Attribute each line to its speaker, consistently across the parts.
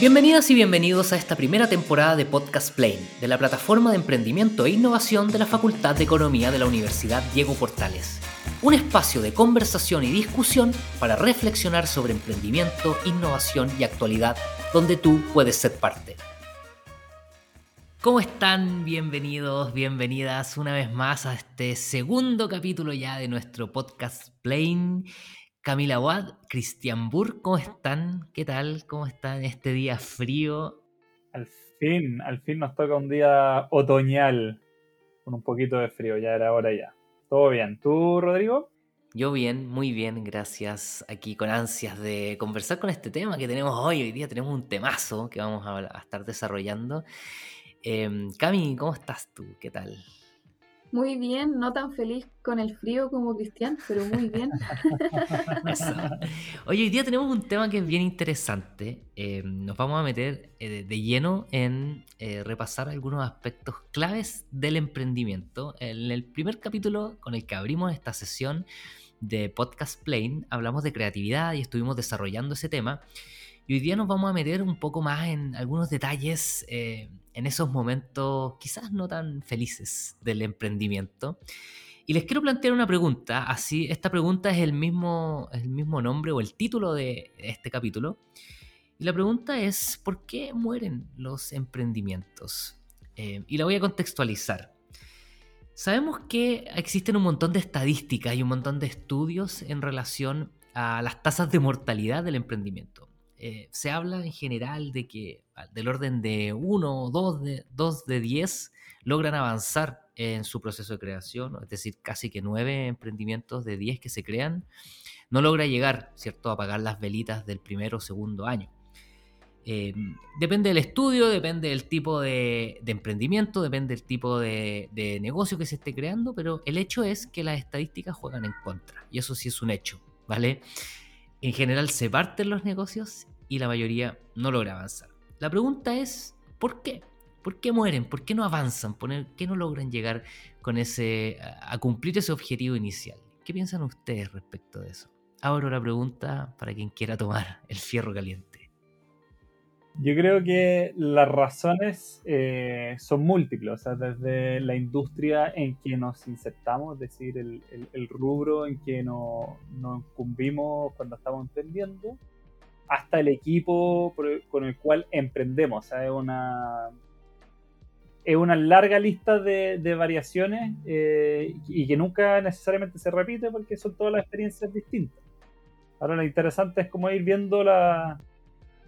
Speaker 1: Bienvenidas y bienvenidos a esta primera temporada de Podcast Plane, de la plataforma de emprendimiento e innovación de la Facultad de Economía de la Universidad Diego Portales. Un espacio de conversación y discusión para reflexionar sobre emprendimiento, innovación y actualidad, donde tú puedes ser parte. ¿Cómo están? Bienvenidos, bienvenidas una vez más a este segundo capítulo ya de nuestro podcast Plane. Camila Wad, Cristian Burr, ¿cómo están? ¿Qué tal? ¿Cómo están este día frío?
Speaker 2: Al fin, al fin nos toca un día otoñal, con un poquito de frío, ya era hora ya. ¿Todo bien? ¿Tú, Rodrigo?
Speaker 1: Yo bien, muy bien, gracias. Aquí con ansias de conversar con este tema que tenemos hoy. Hoy día tenemos un temazo que vamos a, estar desarrollando. Em, Cami, ¿cómo estás tú? ¿Qué tal?
Speaker 3: Muy bien, no tan feliz con el frío como Cristian, pero muy bien.
Speaker 1: Oye, hoy día tenemos un tema que es bien interesante. Eh, nos vamos a meter eh, de lleno en eh, repasar algunos aspectos claves del emprendimiento. En el primer capítulo con el que abrimos esta sesión de Podcast Plane, hablamos de creatividad y estuvimos desarrollando ese tema. Y hoy día nos vamos a meter un poco más en algunos detalles en esos momentos quizás no tan felices del emprendimiento. Y les quiero plantear una pregunta, así esta pregunta es el mismo, el mismo nombre o el título de este capítulo. Y la pregunta es, ¿por qué mueren los emprendimientos? Eh, y la voy a contextualizar. Sabemos que existen un montón de estadísticas y un montón de estudios en relación a las tasas de mortalidad del emprendimiento. Eh, se habla en general de que ah, del orden de uno o dos de, dos de 10 logran avanzar en su proceso de creación, es decir, casi que nueve emprendimientos de 10 que se crean, no logra llegar, ¿cierto?, a pagar las velitas del primero o segundo año. Eh, depende del estudio, depende del tipo de, emprendimiento, depende del tipo de, de, negocio que se esté creando, pero el hecho es que las estadísticas juegan en contra, y eso sí es un hecho, ¿vale? En general se parten los negocios y la mayoría no logra avanzar. La pregunta es, ¿por qué? ¿Por qué mueren? ¿Por qué no avanzan? ¿Por qué no logran llegar con ese, a cumplir ese objetivo inicial? ¿Qué piensan ustedes respecto de eso? Abro la pregunta para quien quiera tomar el fierro caliente.
Speaker 2: Yo creo que las razones eh, son múltiples, o sea, desde la industria en que nos insertamos, es decir, el, rubro en que nos, nos incumbimos cuando estamos emprendiendo, hasta el equipo con el cual emprendemos. O sea, es una, es una larga lista de, variaciones eh, y que nunca necesariamente se repite porque son todas las experiencias distintas. Ahora lo interesante es como ir viendo la,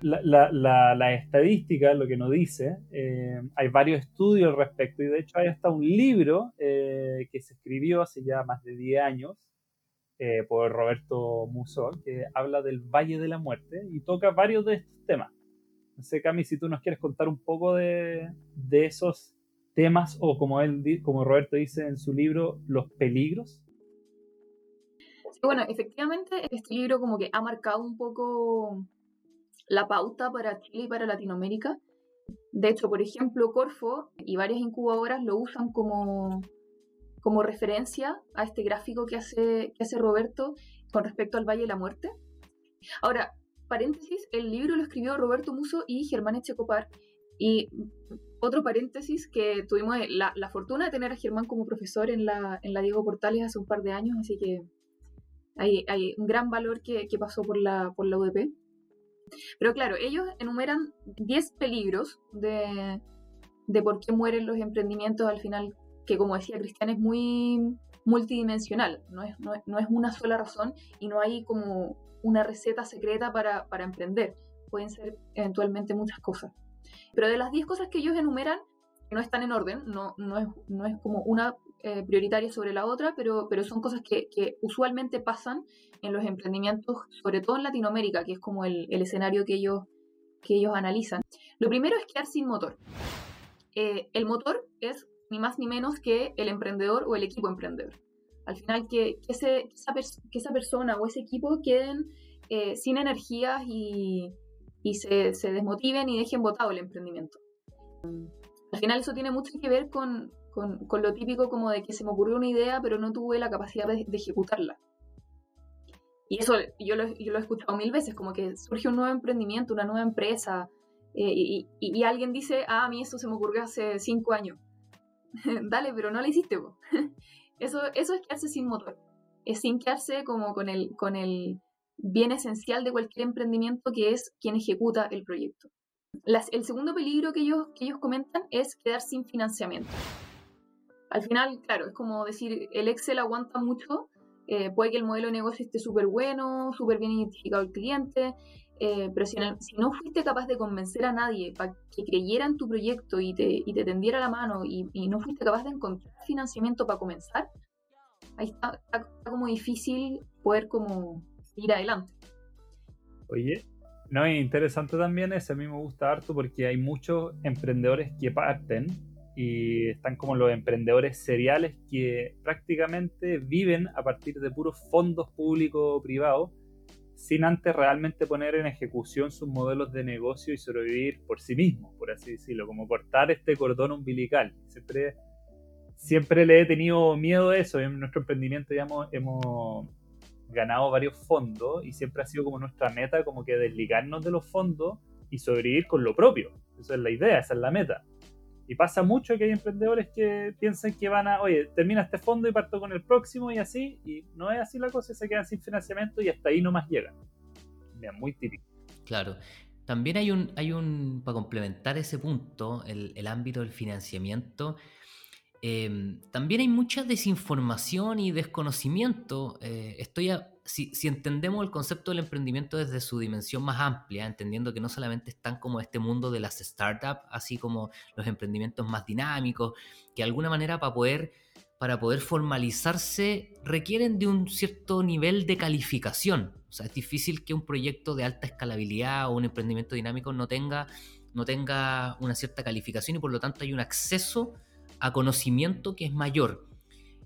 Speaker 2: la, estadística, lo que nos dice. Eh, hay varios estudios al respecto y de hecho hay hasta un libro eh, que se escribió hace ya más de 10 años eh, por Roberto Musso, que habla del Valle de la Muerte y toca varios de estos temas. No sé, Cami, si tú nos quieres contar un poco de, de esos temas o como él como Roberto dice en su libro, los peligros.
Speaker 3: bueno, efectivamente este libro como que ha marcado un poco la pauta para Chile y para Latinoamérica. De hecho, por ejemplo, Corfo y varias incubadoras lo usan como como referencia a este gráfico que hace, que hace Roberto con respecto al Valle de la Muerte. Ahora, paréntesis, el libro lo escribió Roberto Muso y Germán Echecopar. Y otro paréntesis, que tuvimos la, fortuna de tener a Germán como profesor en la, en la Diego Portales hace un par de años, así que hay, hay un gran valor que, que, pasó por la, por la UDP. Pero claro, ellos enumeran 10 peligros de, de por qué mueren los emprendimientos al final que como decía Cristian es muy multidimensional, no es, no, es una sola razón y no hay como una receta secreta para, para emprender, pueden ser eventualmente muchas cosas. Pero de las 10 cosas que ellos enumeran, no están en orden, no, no, es, no es como una eh, prioritaria sobre la otra, pero, pero son cosas que, usualmente pasan en los emprendimientos, sobre todo en Latinoamérica, que es como el, el escenario que ellos, que ellos analizan. Lo primero es quedar sin motor. Eh, el motor es ni más ni menos que el emprendedor o el equipo emprendedor. Al final, que, esa, persona o ese equipo queden eh, sin energías y, se, desmotiven y dejen botado el emprendimiento. Al final eso tiene mucho que ver con, lo típico como de que se me ocurrió una idea pero no tuve la capacidad de, ejecutarla. Y eso yo lo, yo he escuchado mil veces, como que surge un nuevo emprendimiento, una nueva empresa, y, y, alguien dice, ah, a mí eso se me ocurrió hace cinco años. Dale, pero no lo hiciste vos. eso, eso es quedarse sin motor. Es sin quedarse como con el, con el bien esencial de cualquier emprendimiento que es quien ejecuta el proyecto. el segundo peligro que ellos, que ellos comentan es quedar sin financiamiento. Al final, claro, es como decir, el Excel aguanta mucho, eh, puede que el modelo de negocio esté súper bueno, súper bien identificado el cliente, eh, pero si, no fuiste capaz de convencer a nadie para que creyera en tu proyecto y te, y te tendiera la mano y, no fuiste capaz de encontrar financiamiento para comenzar, ahí está, está, como difícil poder como ir adelante.
Speaker 2: Oye, no, es interesante también ese, a mí me gusta harto porque hay muchos emprendedores que parten y están como los emprendedores seriales que prácticamente viven a partir de puros fondos públicos privados sin antes realmente poner en ejecución sus modelos de negocio y sobrevivir por sí mismos, por así decirlo, como cortar este cordón umbilical. Siempre, siempre le he tenido miedo a eso. En nuestro emprendimiento ya hemos, ganado varios fondos y siempre ha sido como nuestra meta, como que desligarnos de los fondos y sobrevivir con lo propio. Esa es la idea, esa es la meta. Y pasa mucho que hay emprendedores que piensan que van a, oye, termina este fondo y parto con el próximo y así, y no es así la cosa, se quedan sin financiamiento y hasta ahí nomás llegan. Mira, muy típico.
Speaker 1: Claro. También hay un, hay un, para complementar ese punto, el, el ámbito del financiamiento, Em, también hay mucha desinformación y desconocimiento. Eh, estoy si, entendemos el concepto del emprendimiento desde su dimensión más amplia, entendiendo que no solamente están como este mundo de las startups, así como los emprendimientos más dinámicos, que de alguna manera para poder, para poder formalizarse requieren de un cierto nivel de calificación. O sea, es difícil que un proyecto de alta escalabilidad o un emprendimiento dinámico no tenga, no tenga una cierta calificación y por lo tanto hay un acceso a conocimiento que es mayor.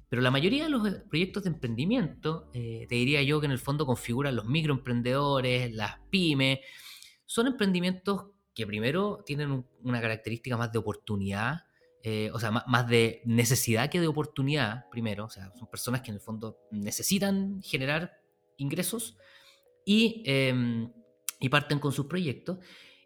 Speaker 1: Pero la mayoría de los eh, proyectos de emprendimiento, eh, te diría yo que en el fondo configuran los microemprendedores, las pymes, son emprendimientos que primero tienen una característica más de oportunidad, eh, o sea, más, de necesidad que de oportunidad, primero, o sea, son personas que en el fondo necesitan generar ingresos y, em, y parten con sus proyectos.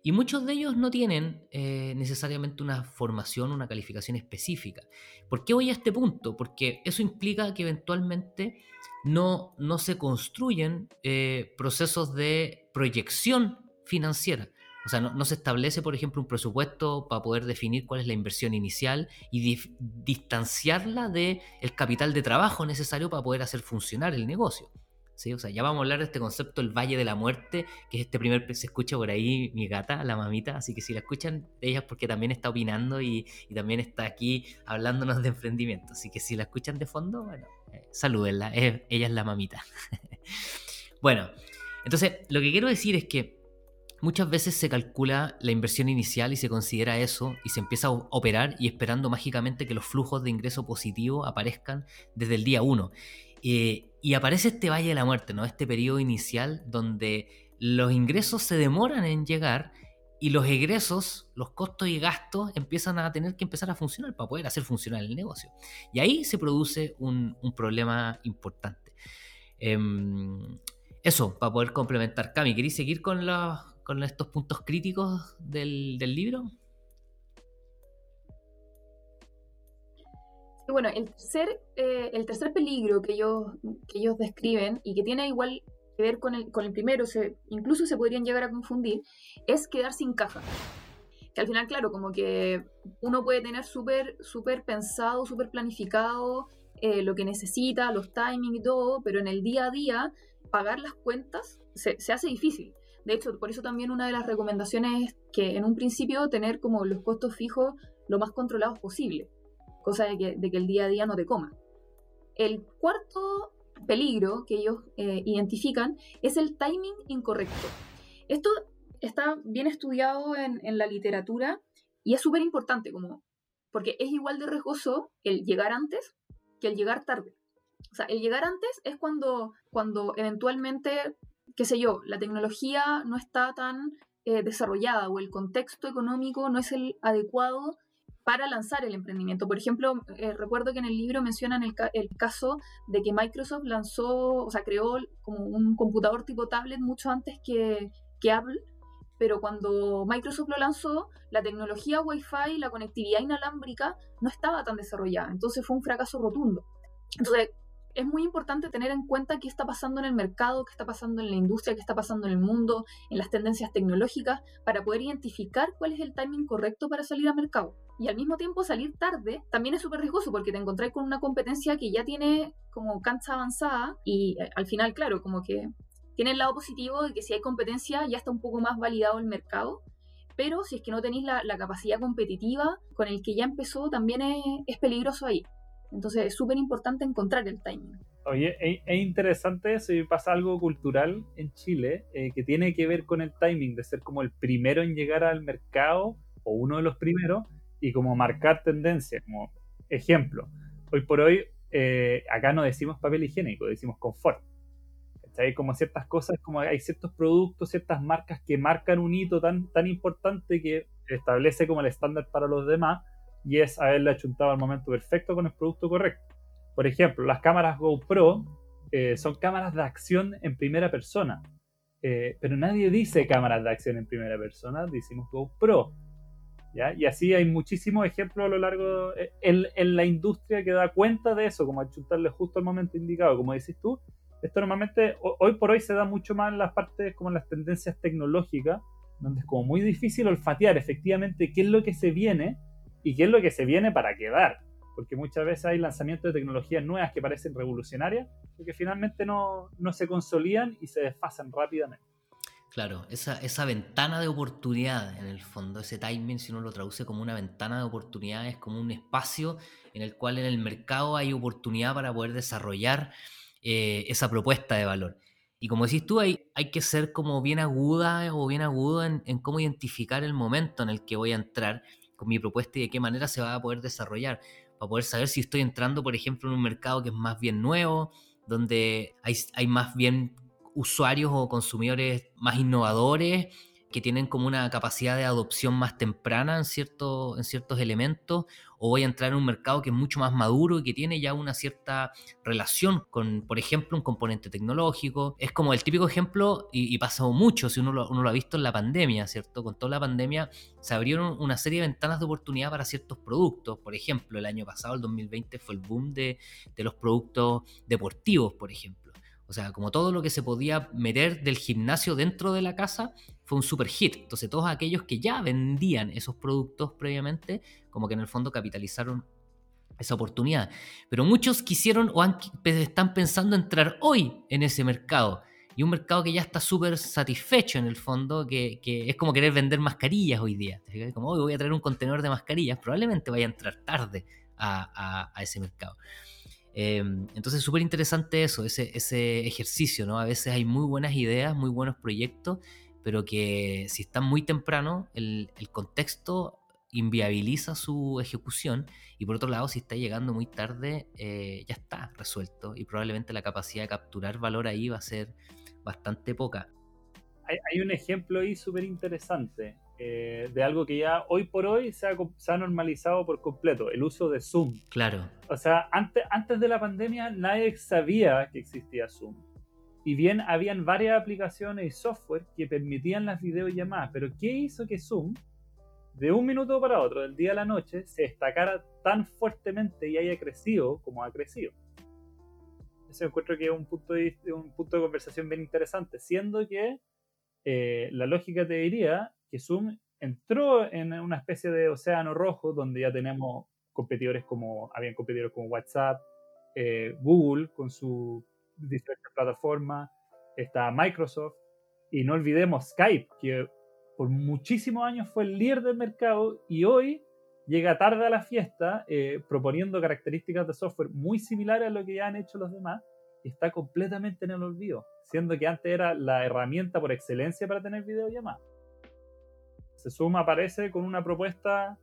Speaker 1: Y muchos de ellos no tienen eh, necesariamente una formación, una calificación específica. ¿Por qué voy a este punto? Porque eso implica que eventualmente no, no se construyen eh, procesos de proyección financiera. O sea, no, se establece, por ejemplo, un presupuesto para poder definir cuál es la inversión inicial y distanciarla del el capital de trabajo necesario para poder hacer funcionar el negocio. O sea, ya vamos a hablar de este concepto, el Valle de la Muerte, que es este primer, se escucha por ahí mi gata, la mamita, así que si la escuchan, ella es porque también está opinando y, también está aquí hablándonos de emprendimiento, así que si la escuchan de fondo, bueno, eh, salúdenla, ella es la mamita. bueno, entonces lo que quiero decir es que muchas veces se calcula la inversión inicial y se considera eso y se empieza a operar y esperando mágicamente que los flujos de ingreso positivo aparezcan desde el día 1. Eh, y aparece este Valle de la Muerte, ¿no? Este periodo inicial donde los ingresos se demoran en llegar y los egresos, los costos y gastos empiezan a tener que empezar a funcionar para poder hacer funcionar el negocio. Y ahí se produce un, problema importante. Em, eso, para poder complementar. Cami, ¿queréis seguir con, con estos puntos críticos del, del libro?
Speaker 3: Bueno, el tercer, eh, el tercer peligro que ellos, que ellos describen y que tiene igual que ver con el, con el primero, se, incluso se podrían llegar a confundir, es quedar sin caja. Que al final, claro, como que uno puede tener súper súper pensado, súper planificado eh, lo que necesita, los timings y todo, pero en el día a día pagar las cuentas se, se hace difícil. De hecho, por eso también una de las recomendaciones es que en un principio tener como los costos fijos lo más controlados posible cosa de que, el día a día no te coma. El cuarto peligro que ellos eh, identifican es el timing incorrecto. Esto está bien estudiado en, la literatura y es súper importante, como, porque es igual de riesgoso el llegar antes que el llegar tarde. O sea, el llegar antes es cuando, cuando eventualmente, qué sé yo, la tecnología no está tan eh, desarrollada o el contexto económico no es el adecuado para lanzar el emprendimiento. Por ejemplo, eh, recuerdo que en el libro mencionan el, caso de que Microsoft lanzó, o sea, creó como un computador tipo tablet mucho antes que, Apple, pero cuando Microsoft lo lanzó, la tecnología Wi-Fi, la conectividad inalámbrica, no estaba tan desarrollada. Entonces fue un fracaso rotundo. Entonces, es muy importante tener en cuenta qué está pasando en el mercado, qué está pasando en la industria, qué está pasando en el mundo, en las tendencias tecnológicas, para poder identificar cuál es el timing correcto para salir al mercado. Y al mismo tiempo salir tarde también es súper riesgoso porque te encontrás con una competencia que ya tiene como cancha avanzada y eh, al final, claro, como que tiene el lado positivo de que si hay competencia ya está un poco más validado el mercado, pero si es que no tenéis la, capacidad competitiva con el que ya empezó, también es peligroso ahí. Entonces es súper importante encontrar el timing.
Speaker 2: Oye, es, interesante si pasa algo cultural en Chile eh, que tiene que ver con el timing de ser como el primero en llegar al mercado o uno de los primeros y como marcar tendencia. Como ejemplo, hoy por hoy eh, acá no decimos papel higiénico, decimos confort. Hay como ciertas cosas, como hay ciertos productos, ciertas marcas que marcan un hito tan, tan importante que establece como el estándar para los demás y es haberle achuntado al momento perfecto con el producto correcto. Por ejemplo, las cámaras GoPro eh, son cámaras de acción en primera persona, eh, pero nadie dice cámaras de acción en primera persona, decimos GoPro. ¿ya? Y así hay muchísimos ejemplos a lo largo eh, en, en, la industria que da cuenta de eso, como achuntarle justo al momento indicado, como dices tú. Esto normalmente hoy por hoy se da mucho más en las partes como en las tendencias tecnológicas, donde es como muy difícil olfatear efectivamente qué es lo que se viene y qué es lo que se viene para quedar. Porque muchas veces hay lanzamientos de tecnologías nuevas que parecen revolucionarias, pero que finalmente no, no se consolidan y se desfasan rápidamente.
Speaker 1: Claro, esa, esa ventana de oportunidad en el fondo, ese timing, si uno lo traduce como una ventana de oportunidad, es como un espacio en el cual en el mercado hay oportunidad para poder desarrollar eh, esa propuesta de valor. Y como decís tú, hay, hay que ser como bien aguda o bien agudo en, cómo identificar el momento en el que voy a entrar con mi propuesta y de qué manera se va a poder desarrollar, para poder saber si estoy entrando, por ejemplo, en un mercado que es más bien nuevo, donde hay, hay más bien usuarios o consumidores más innovadores que tienen como una capacidad de adopción más temprana en, cierto, en ciertos elementos, o voy a entrar en un mercado que es mucho más maduro y que tiene ya una cierta relación con, por ejemplo, un componente tecnológico. Es como el típico ejemplo, y, y pasó mucho, si uno lo, ha visto en la pandemia, ¿cierto? Con toda la pandemia se abrieron una serie de ventanas de oportunidad para ciertos productos. Por ejemplo, el año pasado, el 2020, fue el boom de los productos deportivos, por ejemplo. O sea, como todo lo que se podía meter del gimnasio dentro de la casa fue un super hit. Entonces todos aquellos que ya vendían esos productos previamente, como que en el fondo capitalizaron esa oportunidad. Pero muchos quisieron o están pensando entrar hoy en ese mercado. Y un mercado que ya está súper satisfecho en el fondo, que, es como querer vender mascarillas hoy día. Como hoy voy a traer un contenedor de mascarillas, probablemente vaya a entrar tarde a ese mercado. Em, entonces, súper interesante eso, ese, ejercicio, ¿no? A veces hay muy buenas ideas, muy buenos proyectos, pero que si están muy temprano, el, el contexto inviabiliza su ejecución y por otro lado, si está llegando muy tarde, eh, ya está resuelto y probablemente la capacidad de capturar valor ahí va a ser bastante poca.
Speaker 2: Hay un ejemplo ahí súper interesante. Eh, de algo que ya hoy por hoy se ha, normalizado por completo, el uso de Zoom.
Speaker 1: Claro.
Speaker 2: O sea, antes, antes de la pandemia nadie sabía que existía Zoom. Y bien, habían varias aplicaciones y software que permitían las videollamadas, pero ¿qué hizo que Zoom, de un minuto para otro, del día a la noche, se destacara tan fuertemente y haya crecido como ha crecido? Eso encuentro que es un punto de, un punto de conversación bien interesante, siendo que eh, la lógica te diría que Zoom entró en una especie de océano rojo donde ya tenemos competidores como, habían competidores como WhatsApp, eh, Google con su diferentes plataformas, está Microsoft y no olvidemos Skype, que por muchísimos años fue el líder del mercado y hoy llega tarde a la fiesta eh, proponiendo características de software muy similares a lo que ya han hecho los demás y está completamente en el olvido, siendo que antes era la herramienta por excelencia para tener videollamadas se suma, aparece con una propuesta,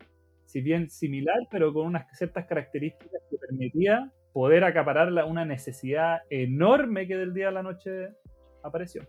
Speaker 2: si bien similar, pero con unas ciertas características que permitía poder acaparar una necesidad enorme que del día a la noche apareció.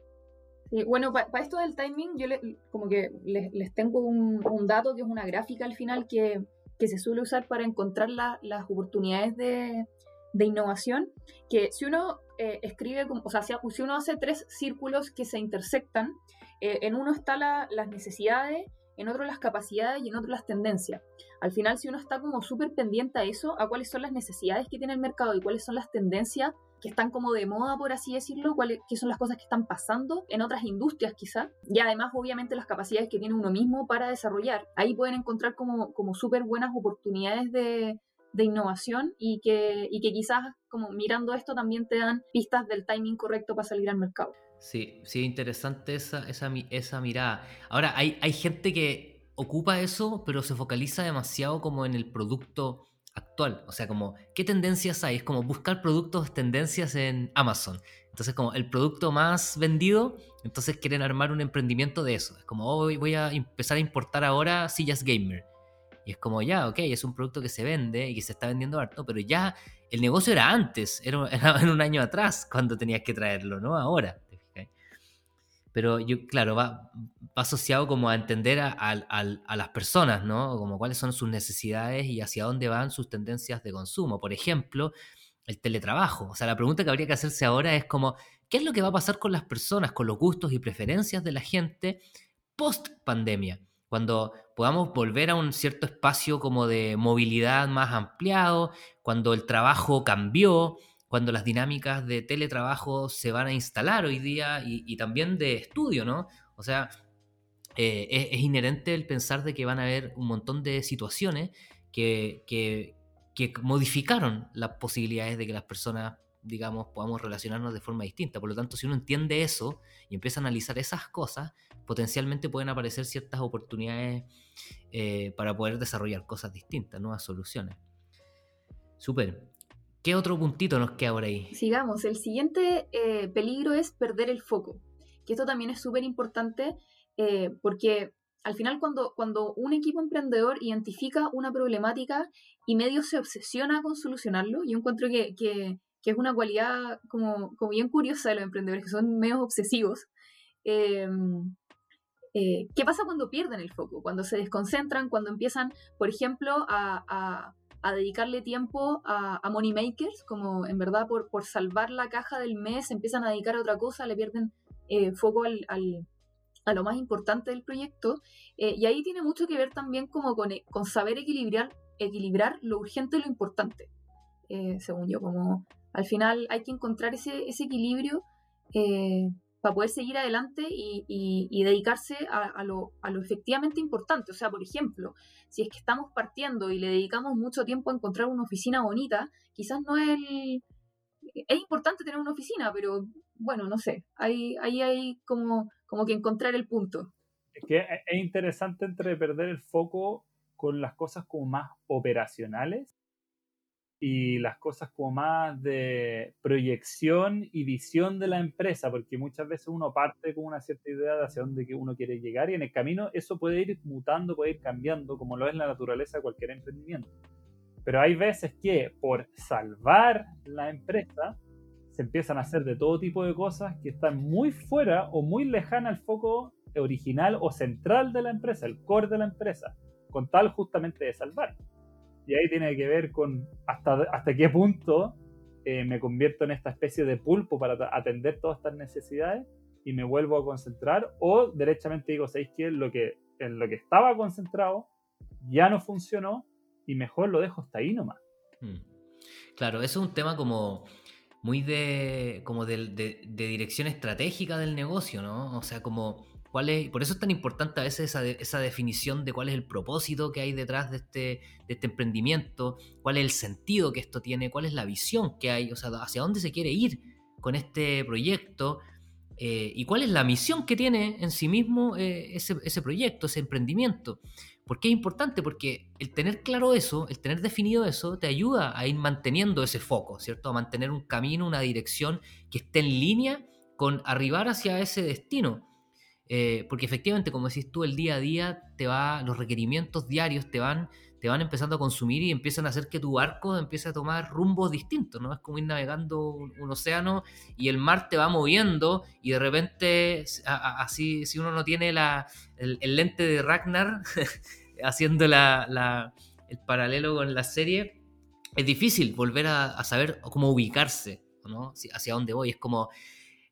Speaker 3: bueno, para esto del timing, yo como que les, tengo un, dato que es una gráfica al final que, que se suele usar para encontrar las oportunidades de, de, innovación, que si uno eh, escribe, o sea, si uno hace tres círculos que se intersectan, eh, en uno están las necesidades, en otro las capacidades y en otro las tendencias. Al final, si uno está como súper pendiente a eso, a cuáles son las necesidades que tiene el mercado y cuáles son las tendencias que están como de moda, por así decirlo, cuáles qué son las cosas que están pasando en otras industrias quizá, y además obviamente las capacidades que tiene uno mismo para desarrollar. Ahí pueden encontrar como, como súper buenas oportunidades de, de innovación y que, y que quizás como mirando esto también te dan pistas del timing correcto para salir al mercado.
Speaker 1: Sí, sí, interesante esa, esa, esa mirada. Ahora, hay, hay gente que ocupa eso, pero se focaliza demasiado como en el producto actual. O sea, como, ¿qué tendencias hay? Es como buscar productos, tendencias en Amazon. Entonces, como el producto más vendido, entonces quieren armar un emprendimiento de eso. Es como, oh, voy a empezar a importar ahora sillas gamer. Y es como, ya, ok, es un producto que se vende y que se está vendiendo harto, pero ya el negocio era antes, era, en un año atrás cuando tenías que traerlo, ¿no? Ahora. Pero yo, claro, va, asociado como a entender a, a, las personas, ¿no? Como cuáles son sus necesidades y hacia dónde van sus tendencias de consumo. Por ejemplo, el teletrabajo. O sea, la pregunta que habría que hacerse ahora es como, ¿qué es lo que va a pasar con las personas, con los gustos y preferencias de la gente post pandemia? cuando podamos volver a un cierto espacio como de movilidad más ampliado, cuando el trabajo cambió, cuando las dinámicas de teletrabajo se van a instalar hoy día y, también de estudio, ¿no? O sea, eh, es, inherente el pensar de que van a haber un montón de situaciones que, que modificaron las posibilidades de que las personas digamos, podamos relacionarnos de forma distinta. Por lo tanto, si uno entiende eso y empieza a analizar esas cosas, potencialmente pueden aparecer ciertas oportunidades eh, para poder desarrollar cosas distintas, nuevas soluciones. Súper. ¿Qué otro puntito nos queda por ahí?
Speaker 3: Sigamos. El siguiente eh, peligro es perder el foco. Que esto también es súper importante eh, porque al final cuando, cuando un equipo emprendedor identifica una problemática y medio se obsesiona con solucionarlo, yo encuentro que, que que es una cualidad como, como bien curiosa de los emprendedores, que son medios obsesivos. Em, eh, ¿Qué pasa cuando pierden el foco? Cuando se desconcentran, cuando empiezan, por ejemplo, a, a, dedicarle tiempo a, a, money makers, como en verdad por, por salvar la caja del mes, empiezan a dedicar a otra cosa, le pierden eh, foco al, al, a lo más importante del proyecto. Eh, y ahí tiene mucho que ver también como con, con saber equilibrar, equilibrar lo urgente y lo importante, según yo, como al final hay que encontrar ese, equilibrio eh, poder seguir adelante y, dedicarse a, lo, efectivamente importante. O sea, por ejemplo, si es que estamos partiendo y le dedicamos mucho tiempo a encontrar una oficina bonita, quizás no es el... Es importante tener una oficina, pero bueno, no sé, ahí, ahí hay como, como que encontrar el punto.
Speaker 2: Es que es interesante entre perder el foco con las cosas como más operacionales y las cosas como más de proyección y visión de la empresa, porque muchas veces uno parte con una cierta idea de hacia dónde uno quiere llegar y en el camino eso puede ir mutando, puede ir cambiando, como lo es la naturaleza de cualquier emprendimiento. Pero hay veces que por salvar la empresa se empiezan a hacer de todo tipo de cosas que están muy fuera o muy lejana al foco original o central de la empresa, el core de la empresa, con tal justamente de salvar. Y ahí tiene que ver con hasta, hasta qué punto eh, me convierto en esta especie de pulpo para atender todas estas necesidades y me vuelvo a concentrar o derechamente digo, ¿sabéis qué? Lo que, en lo que estaba concentrado ya no funcionó y mejor lo dejo hasta ahí nomás. Hmm.
Speaker 1: Claro, eso es un tema como muy de, como de, de, de, dirección estratégica del negocio, ¿no? O sea, como cuál es, por eso es tan importante a veces esa, esa, definición de cuál es el propósito que hay detrás de este, de este emprendimiento, cuál es el sentido que esto tiene, cuál es la visión que hay, o sea, hacia dónde se quiere ir con este proyecto eh, y cuál es la misión que tiene en sí mismo eh, ese, ese proyecto, ese emprendimiento. ¿Por qué es importante? Porque el tener claro eso, el tener definido eso, te ayuda a ir manteniendo ese foco, ¿cierto? A mantener un camino, una dirección que esté en línea con arribar hacia ese destino. Eh, porque efectivamente, como decís tú, el día a día te va, los requerimientos diarios te van, te van empezando a consumir y empiezan a hacer que tu barco empiece a tomar rumbos distintos, ¿no? Es como ir navegando un, océano y el mar te va moviendo y de repente, así, si uno no tiene la, el, lente de Ragnar, haciendo la, el paralelo con la serie, es difícil volver a, saber cómo ubicarse, ¿no? Hacia dónde voy. Es como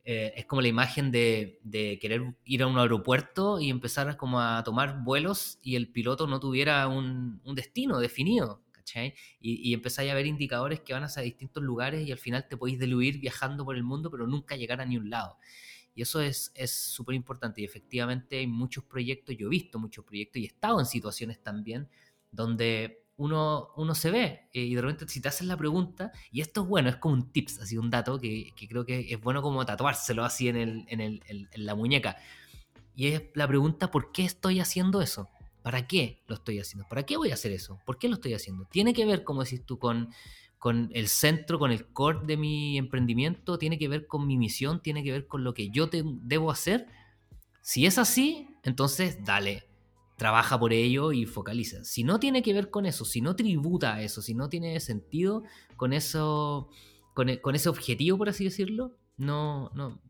Speaker 1: eh, es como la imagen de, querer ir a un aeropuerto y empezar como a tomar vuelos y el piloto no tuviera un, destino definido, ¿cachai? Y, y empezáis a ver indicadores que van hacia distintos lugares y al final te podéis diluir viajando por el mundo, pero nunca llegar a ni un lado. Y eso es súper importante. Y efectivamente hay muchos proyectos, yo he visto muchos proyectos y he estado en situaciones también donde uno, uno se ve eh, y de repente si te haces la pregunta, y esto es bueno, es como un tips, así un dato que, que creo que es bueno como tatuárselo así en, el, en, el, en, la muñeca. Y es la pregunta, ¿por qué estoy haciendo eso? ¿Para qué lo estoy haciendo? ¿Para qué voy a hacer eso? ¿Por qué lo estoy haciendo? Tiene que ver, como decís tú, con, con el centro, con el core de mi emprendimiento, tiene que ver con mi misión, tiene que ver con lo que yo te, debo hacer. Si es así, entonces dale, trabaja por ello y focaliza. Si no tiene que ver con eso, si no tributa a eso, si no tiene sentido con eso, con, e, ese objetivo, por así decirlo, no, no,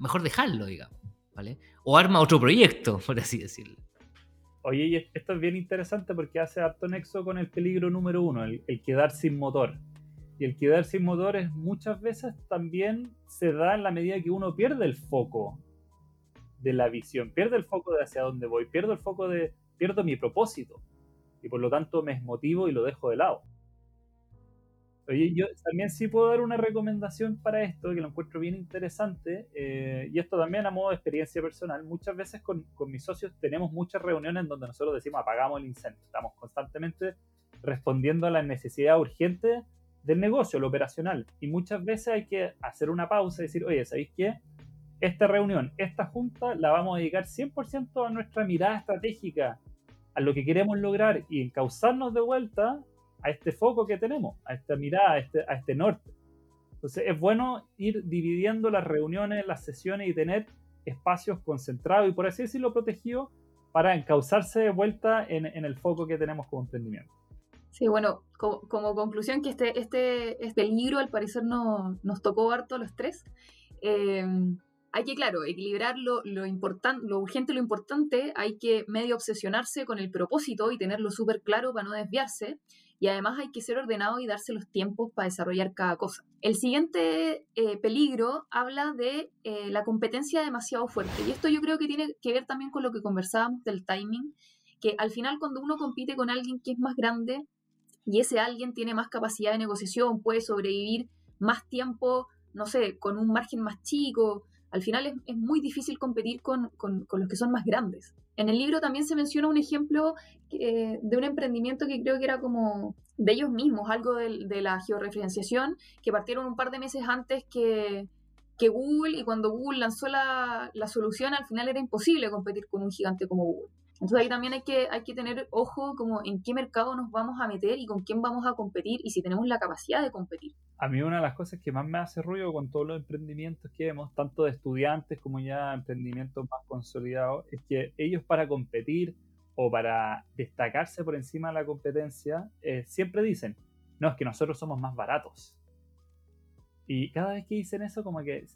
Speaker 1: mejor dejarlo, digamos, ¿vale? O arma otro proyecto, por así decirlo.
Speaker 2: Oye, y esto es bien interesante porque hace harto nexo con el peligro número uno, el, quedar sin motor. Y el quedar sin motor es muchas veces también se da en la medida que uno pierde el foco de la visión, pierde el foco de hacia dónde voy, pierdo el foco de, pierdo mi propósito y por lo tanto me desmotivo y lo dejo de lado. Oye, yo también sí puedo dar una recomendación para esto, que lo encuentro bien interesante, eh, y esto también a modo de experiencia personal. Muchas veces con, con, mis socios tenemos muchas reuniones donde nosotros decimos apagamos el incendio. Estamos constantemente respondiendo a las necesidades urgentes del negocio, lo operacional. Y muchas veces hay que hacer una pausa y decir, oye, ¿sabéis qué? Esta reunión, esta junta, la vamos a dedicar 100% a nuestra mirada estratégica, a lo que queremos lograr y encauzarnos de vuelta a este foco que tenemos, a esta mirada, a este, a este norte. Entonces es bueno ir dividiendo las reuniones, las sesiones y tener espacios concentrados y por así decirlo protegidos para encauzarse de vuelta en, el foco que tenemos como emprendimiento.
Speaker 3: Sí, bueno, como, conclusión que este, este, este libro al parecer no, nos tocó harto los tres. Eh, hay que, claro, equilibrar lo, lo, lo urgente y lo importante, hay que medio obsesionarse con el propósito y tenerlo súper claro para no desviarse, y además hay que ser ordenado y darse los tiempos para desarrollar cada cosa. El siguiente eh, peligro habla de eh, la competencia demasiado fuerte, y esto yo creo que tiene que ver también con lo que conversábamos del timing, que al final cuando uno compite con alguien que es más grande y ese alguien tiene más capacidad de negociación, puede sobrevivir más tiempo, no sé, con un margen más chico, al final es, muy difícil competir con, los que son más grandes. En el libro también se menciona un ejemplo eh, de un emprendimiento que creo que era como de ellos mismos, algo de, la georreferenciación, que partieron un par de meses antes que, Google y cuando Google lanzó la, la solución al final era imposible competir con un gigante como Google. Entonces ahí también hay que, hay que tener ojo como en qué mercado nos vamos a meter y con quién vamos a competir y si tenemos la capacidad de competir.
Speaker 2: A mí una de las cosas que más me hace ruido con todos los emprendimientos que vemos, tanto de estudiantes como ya emprendimientos más consolidados, es que ellos para competir o para destacarse por encima de la competencia, eh, siempre dicen, no, es que nosotros somos más baratos. Y cada vez que dicen eso, como que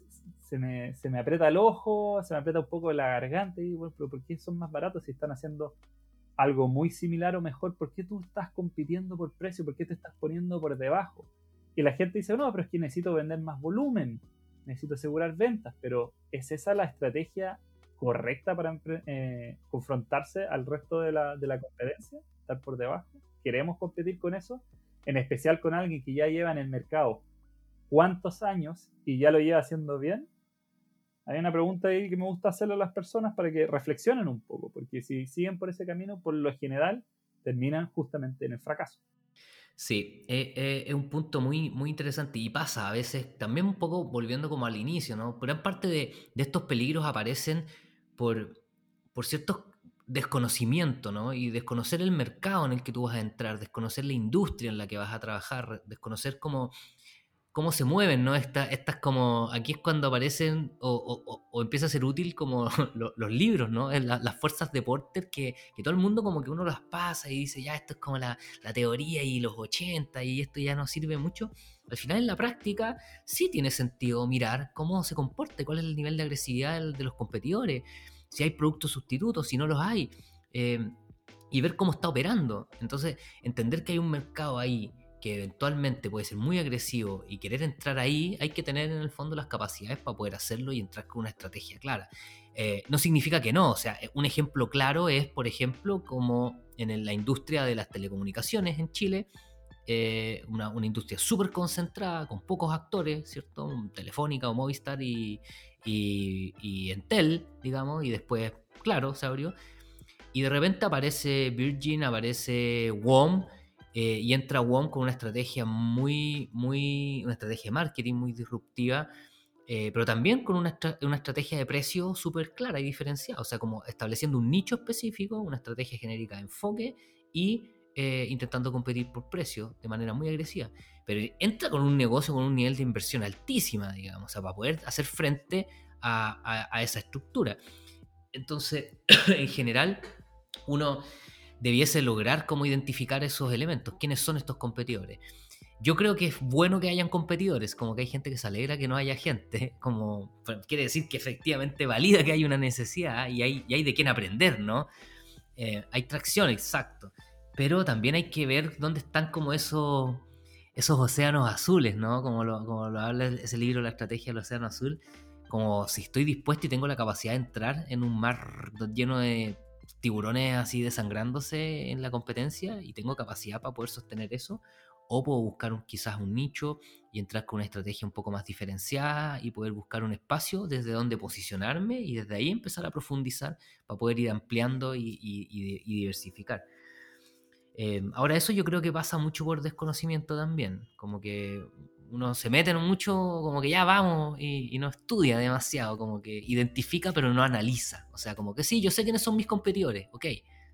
Speaker 2: se me, se me aprieta el ojo, se me aprieta un poco la garganta y bueno, pero ¿por qué son más baratos si están haciendo algo muy similar o mejor? ¿Por qué tú estás compitiendo por precio? ¿Por qué te estás poniendo por debajo? Y la gente dice, no, pero es que necesito vender más volumen, necesito asegurar ventas, pero ¿es esa la estrategia correcta para eh, confrontarse al resto de la, de la competencia? ¿Estar por debajo? ¿Queremos competir con eso? En especial con alguien que ya lleva en el mercado cuántos años y ya lo lleva haciendo bien, hay una pregunta ahí que me gusta hacerle a las personas para que reflexionen un poco, porque si siguen por ese camino, por lo general, terminan justamente en el fracaso.
Speaker 1: Sí, eh, eh, es un punto muy, muy interesante y pasa a veces, también un poco volviendo como al inicio, ¿no? Gran parte de, estos peligros aparecen por, por ciertos desconocimientos, ¿no? Y desconocer el mercado en el que tú vas a entrar, desconocer la industria en la que vas a trabajar, desconocer cómo cómo se mueven, ¿no? Estas como, aquí es cuando aparecen o, o, empieza a ser útil como los libros, ¿no? las fuerzas de Porter que, que, todo el mundo como que uno las pasa y dice, ya, esto es como la, la, teoría y los 80 y esto ya no sirve mucho. Al final en la práctica sí tiene sentido mirar cómo se comporta, cuál es el nivel de agresividad de los competidores, si hay productos sustitutos, si no los hay, eh, y ver cómo está operando. Entonces, entender que hay un mercado ahí que eventualmente puede ser muy agresivo y querer entrar ahí, hay que tener en el fondo las capacidades para poder hacerlo y entrar con una estrategia clara. Eh, no significa que no, o sea, un ejemplo claro es, por ejemplo, como en la industria de las telecomunicaciones en Chile, eh, una, industria súper concentrada, con pocos actores, ¿cierto? Telefónica o Movistar y, y, y Entel, digamos, y después, claro, se abrió. Y de repente aparece Virgin, aparece WOM, eh, y entra WOM con una estrategia muy, muy, una estrategia de marketing muy disruptiva, eh, pero también con una, una estrategia de precio súper clara y diferenciada, o sea, como estableciendo un nicho específico, una estrategia genérica de enfoque y eh, intentando competir por precio de manera muy agresiva. Pero entra con un negocio con un nivel de inversión altísima, digamos, o para poder hacer frente a, a esa estructura. Entonces, en general, uno debiese lograr cómo identificar esos elementos, quiénes son estos competidores. Yo creo que es bueno que hayan competidores, como que hay gente que se alegra que no haya gente, como quiere decir que efectivamente valida que hay una necesidad y hay, hay de quién aprender, ¿no? Eh, hay tracción, exacto. Pero también hay que ver dónde están como esos, esos océanos azules, ¿no? Como lo, como lo habla ese libro, La estrategia del océano azul, como si estoy dispuesto y tengo la capacidad de entrar en un mar lleno de tiburones así desangrándose en la competencia y tengo capacidad para poder sostener eso. O puedo buscar un, quizás un nicho y entrar con una estrategia un poco más diferenciada y poder buscar un espacio desde donde posicionarme y desde ahí empezar a profundizar para poder ir ampliando y, diversificar. Em, ahora eso yo creo que pasa mucho por desconocimiento también, como que uno se mete mucho, como que ya vamos y, no estudia demasiado, como que identifica pero no analiza. O sea, como que sí, yo sé quiénes son mis competidores, ok,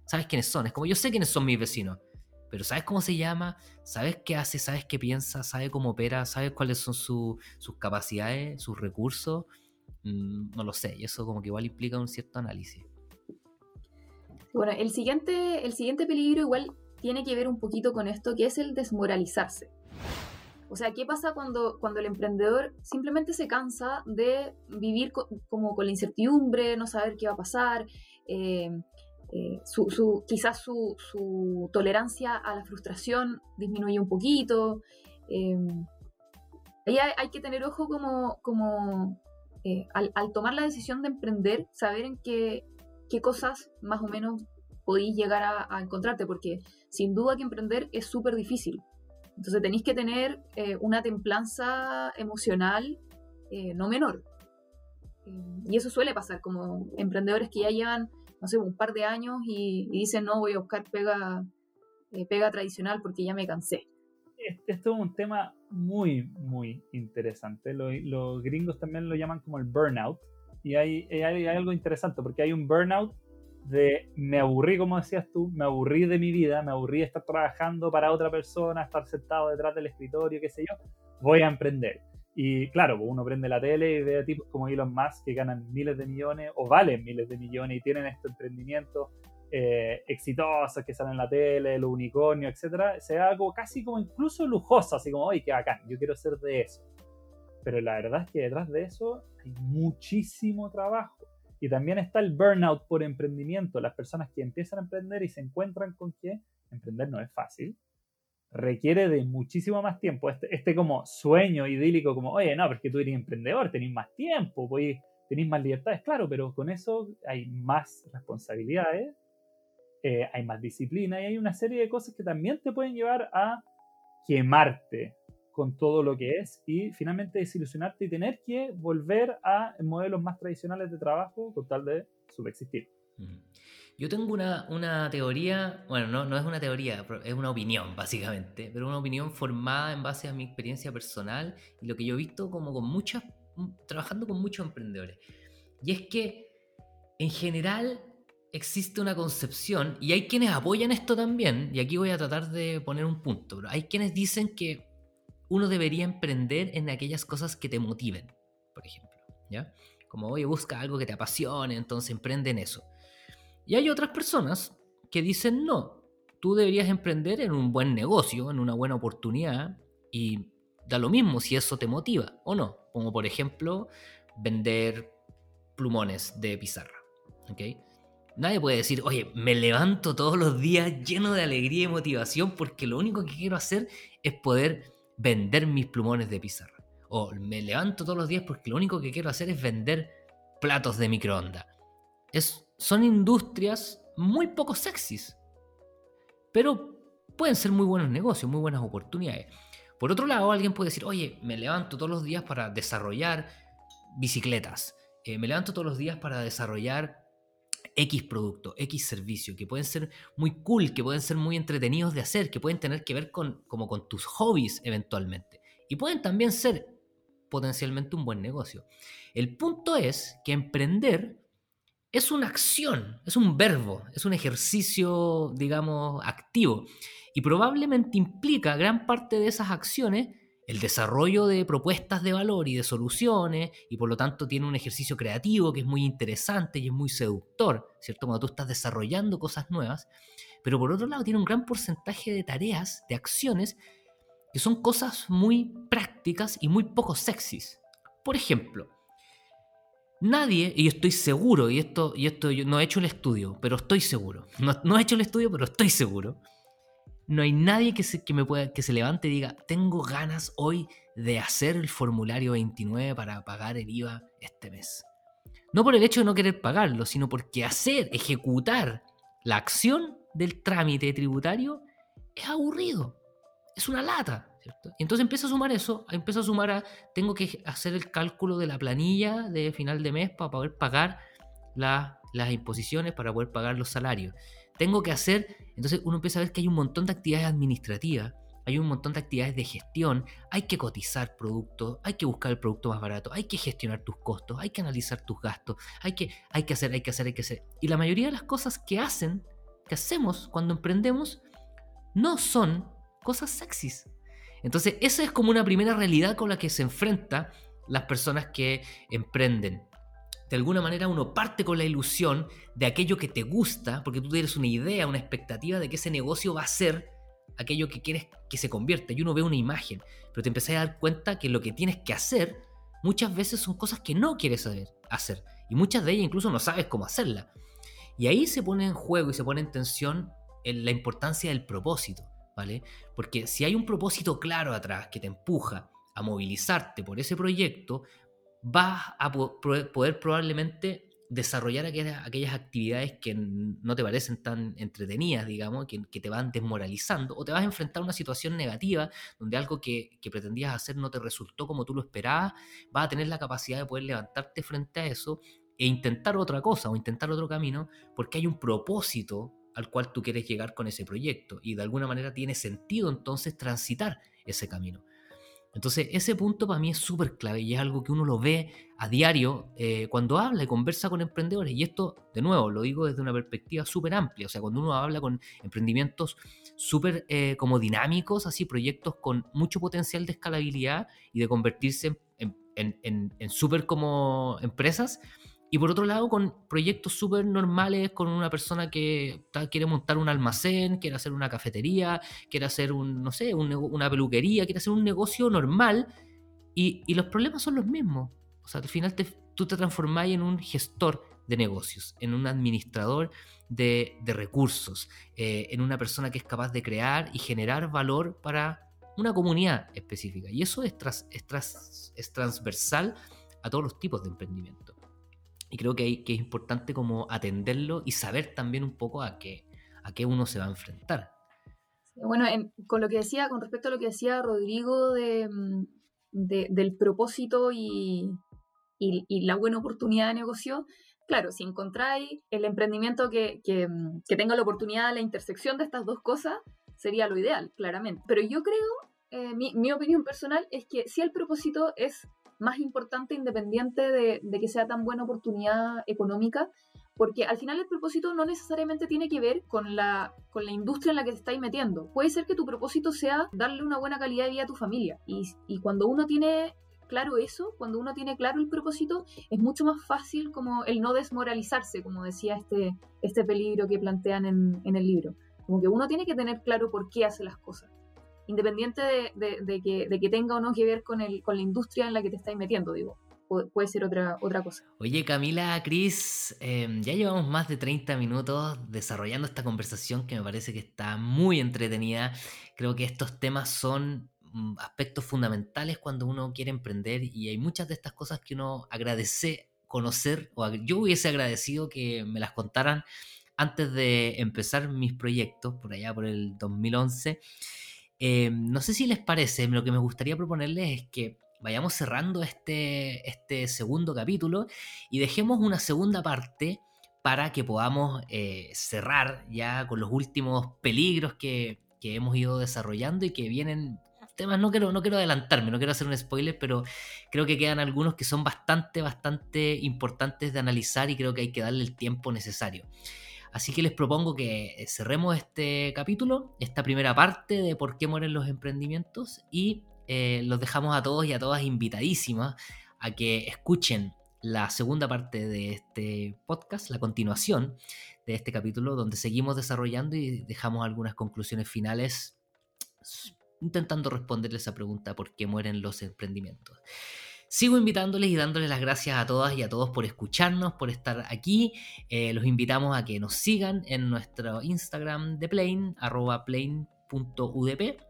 Speaker 1: sabes quiénes son, es como yo sé quiénes son mis vecinos, pero sabes cómo se llama, sabes qué hace, sabes qué piensa, sabes cómo opera, sabes cuáles son sus capacidades, sus recursos, mm, no lo sé, y eso como que igual implica un cierto análisis.
Speaker 3: Bueno, el siguiente, el siguiente peligro igual tiene que ver un poquito con esto, que es el desmoralizarse. O sea, ¿qué pasa cuando, cuando el emprendedor simplemente se cansa de vivir como con la incertidumbre, no saber qué va a pasar? Eh, eh, su, quizás su, tolerancia a la frustración disminuye un poquito. Eh, hay, que tener ojo como, como al, tomar la decisión de emprender, saber en qué, qué cosas más o menos podéis llegar a, a encontrarte, porque sin duda que emprender es súper difícil. Entonces tenéis que tener eh, una templanza emocional eh, no menor. Eh, y eso suele pasar, como emprendedores que ya llevan, no sé, un par de años y, dicen, no, voy a buscar pega, pega tradicional porque ya me cansé.
Speaker 2: Esto es un tema muy, muy interesante. Los, gringos también lo llaman como el burnout. Y hay, hay algo interesante porque hay un burnout de me aburrí, como decías tú, me aburrí de mi vida, me aburrí de estar trabajando para otra persona, estar sentado detrás del escritorio, qué sé yo, voy a emprender. Y claro, pues, uno prende la tele y ve a tipos como Elon Musk que ganan miles de millones o valen miles de millones y tienen este emprendimiento eh, exitosos que salen en la tele, los unicornios, etcétera, se da como casi como incluso lujoso, así como, oye, qué bacán, yo quiero ser de eso. Pero la verdad es que detrás de eso hay muchísimo trabajo y también está el burnout por emprendimiento, las personas que empiezan a emprender y se encuentran con que emprender no es fácil, requiere de muchísimo más tiempo. Este, este como sueño idílico, como, oye, no, porque tú eres emprendedor, tenés más tiempo, tenés más libertades, claro, pero con eso hay más responsabilidades, eh, hay más disciplina y hay una serie de cosas que también te pueden llevar a quemarte, con todo lo que es y finalmente desilusionarte y tener que volver a modelos más tradicionales de trabajo con tal de subexistir.
Speaker 1: Yo tengo una, una teoría, bueno, no, no, es una teoría, es una opinión básicamente, pero una opinión formada en base a mi experiencia personal y lo que yo he visto como con muchas, trabajando con muchos emprendedores. Y es que en general existe una concepción, y hay quienes apoyan esto también, y aquí voy a tratar de poner un punto, pero hay quienes dicen que uno debería emprender en aquellas cosas que te motiven, por ejemplo, ¿ya? Como, oye, busca algo que te apasione, entonces emprende en eso. Y hay otras personas que dicen, no, tú deberías emprender en un buen negocio, en una buena oportunidad, y da lo mismo si eso te motiva o no. Como por ejemplo, vender plumones de pizarra, ¿ok? Nadie puede decir, oye, me levanto todos los días lleno de alegría y motivación porque lo único que quiero hacer es poder vender mis plumones de pizarra. O me levanto todos los días porque lo único que quiero hacer es vender platos de microondas. Es, son industrias muy poco sexys, pero pueden ser muy buenos negocios, muy buenas oportunidades. Por otro lado, alguien puede decir, oye, me levanto todos los días para desarrollar bicicletas, eh, me levanto todos los días para desarrollar X producto, X servicio, que pueden ser muy cool, que pueden ser muy entretenidos de hacer, que pueden tener que ver con, como con tus hobbies eventualmente. Y pueden también ser potencialmente un buen negocio. El punto es que emprender es una acción, es un verbo, es un ejercicio, digamos, activo. Y probablemente implica gran parte de esas acciones el desarrollo de propuestas de valor y de soluciones, y por lo tanto tiene un ejercicio creativo que es muy interesante y es muy seductor, ¿cierto? Cuando tú estás desarrollando cosas nuevas, pero por otro lado tiene un gran porcentaje de tareas, de acciones, que son cosas muy prácticas y muy poco sexys. Por ejemplo, nadie, y estoy seguro, y esto, y esto yo no he hecho el estudio, pero estoy seguro, no, no he hecho el estudio, pero estoy seguro, no hay nadie que se, que me pueda, que se levante y diga, tengo ganas hoy de hacer el formulario 29 para pagar el IVA este mes. No por el hecho de no querer pagarlo, sino porque hacer, ejecutar la acción del trámite tributario es aburrido, es una lata. Y entonces empieza a sumar eso, empieza a sumar a, tengo que hacer el cálculo de la planilla de final de mes para poder pagar las imposiciones, para poder pagar los salarios tengo que hacer, entonces uno empieza a ver que hay un montón de actividades administrativas, hay un montón de actividades de gestión, hay que cotizar productos, hay que buscar el producto más barato, hay que gestionar tus costos, hay que analizar tus gastos, hay que, hay que hacer, hay que hacer, hay que hacer. Y la mayoría de las cosas que hacen, que hacemos cuando emprendemos, no son cosas sexys. Entonces, esa es como una primera realidad con la que se enfrentan las personas que emprenden de alguna manera uno parte con la ilusión de aquello que te gusta, porque tú tienes una idea, una expectativa de que ese negocio va a ser aquello que quieres que se convierta. Y uno ve una imagen, pero te empezás a dar cuenta que lo que tienes que hacer muchas veces son cosas que no quieres saber hacer. Y muchas de ellas incluso no sabes cómo hacerlas. Y ahí se pone en juego y se pone en tensión la importancia del propósito, ¿vale? Porque si hay un propósito claro atrás que te empuja a movilizarte por ese proyecto, vas a poder probablemente desarrollar aquellas, actividades que no te parecen tan entretenidas, digamos, que, te van desmoralizando, o te vas a enfrentar a una situación negativa donde algo que, que, pretendías hacer no te resultó como tú lo esperabas, vas a tener la capacidad de poder levantarte frente a eso e intentar otra cosa o intentar otro camino, porque hay un propósito al cual tú quieres llegar con ese proyecto y de alguna manera tiene sentido entonces transitar ese camino. Entonces, ese punto para mí es súper clave y es algo que uno lo ve a diario eh, cuando habla y conversa con emprendedores. Y esto, de nuevo, lo digo desde una perspectiva súper amplia. O sea, cuando uno habla con emprendimientos súper eh, como dinámicos, así, proyectos con mucho potencial de escalabilidad y de convertirse en, en, en súper como empresas, y por otro lado, con proyectos súper normales, con una persona que quiere montar un almacén, quiere hacer una cafetería, quiere hacer un, no sé, una peluquería, quiere hacer un negocio normal. Y, los problemas son los mismos. O sea, al final tú te transformás en un gestor de negocios, en un administrador de, recursos, eh, en una persona que es capaz de crear y generar valor para una comunidad específica. Y eso es, es transversal a todos los tipos de emprendimiento. Y creo que, hay, que es importante como atenderlo y saber también un poco a qué, a qué uno se va a enfrentar.
Speaker 3: Bueno, con lo que decía, con respecto a lo que decía Rodrigo de, mm, del propósito y, y, la buena oportunidad de negocio, claro, si encontráis el emprendimiento que, que, mm, tenga la oportunidad de la intersección de estas dos cosas, sería lo ideal, claramente. Pero yo creo, eh, mi, mi, opinión personal es que si el propósito es más importante independiente de, que sea tan buena oportunidad económica, porque al final el propósito no necesariamente tiene que ver con la, con la industria en la que te estáis metiendo. Puede ser que tu propósito sea darle una buena calidad de vida a tu familia. Y, cuando uno tiene claro eso, cuando uno tiene claro el propósito, es mucho más fácil como el no desmoralizarse, como decía este, este peligro que plantean en el libro. Como que uno tiene que tener claro por qué hace las cosas independiente de, que, tenga o no que ver con, el, con la industria en la que te estáis metiendo, digo. puede ser otra, otra cosa.
Speaker 1: Oye, Camila, Cris, em, ya llevamos más de 30 minutos desarrollando esta conversación que me parece que está muy entretenida. Creo que estos temas son mm, aspectos fundamentales cuando uno quiere emprender y hay muchas de estas cosas que uno agradece conocer, o yo hubiese agradecido que me las contaran antes de empezar mis proyectos, por allá por el 2011. Em, no sé si les parece, lo que me gustaría proponerles es que vayamos cerrando este, este segundo capítulo y dejemos una segunda parte para que podamos eh, cerrar ya con los últimos peligros que, que, hemos ido desarrollando y que vienen temas, no quiero, no quiero adelantarme, no quiero hacer un spoiler, pero creo que quedan algunos que son bastante, bastante importantes de analizar y creo que hay que darle el tiempo necesario. Así que les propongo que cerremos este capítulo, esta primera parte de por qué mueren los emprendimientos y eh, los dejamos a todos y a todas invitadísimas a que escuchen la segunda parte de este podcast, la continuación de este capítulo, donde seguimos desarrollando y dejamos algunas conclusiones finales intentando responderles esa pregunta por qué mueren los emprendimientos. Sigo invitándoles y dándoles las gracias a todas y a todos por escucharnos, por estar aquí. Eh, los invitamos a que nos sigan en nuestro Instagram de Plane, arroba plane.udp.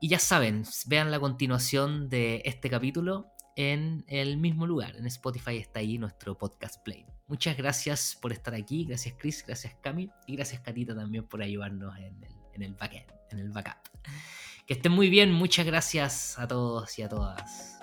Speaker 1: Y ya saben, vean la continuación de este capítulo en el mismo lugar. En Spotify está ahí nuestro podcast Play. Muchas gracias por estar aquí. Gracias Chris, gracias Cami y gracias Carita también por ayudarnos en el, en el backend, en el backup. Que estén muy bien. Muchas gracias a todos y a todas.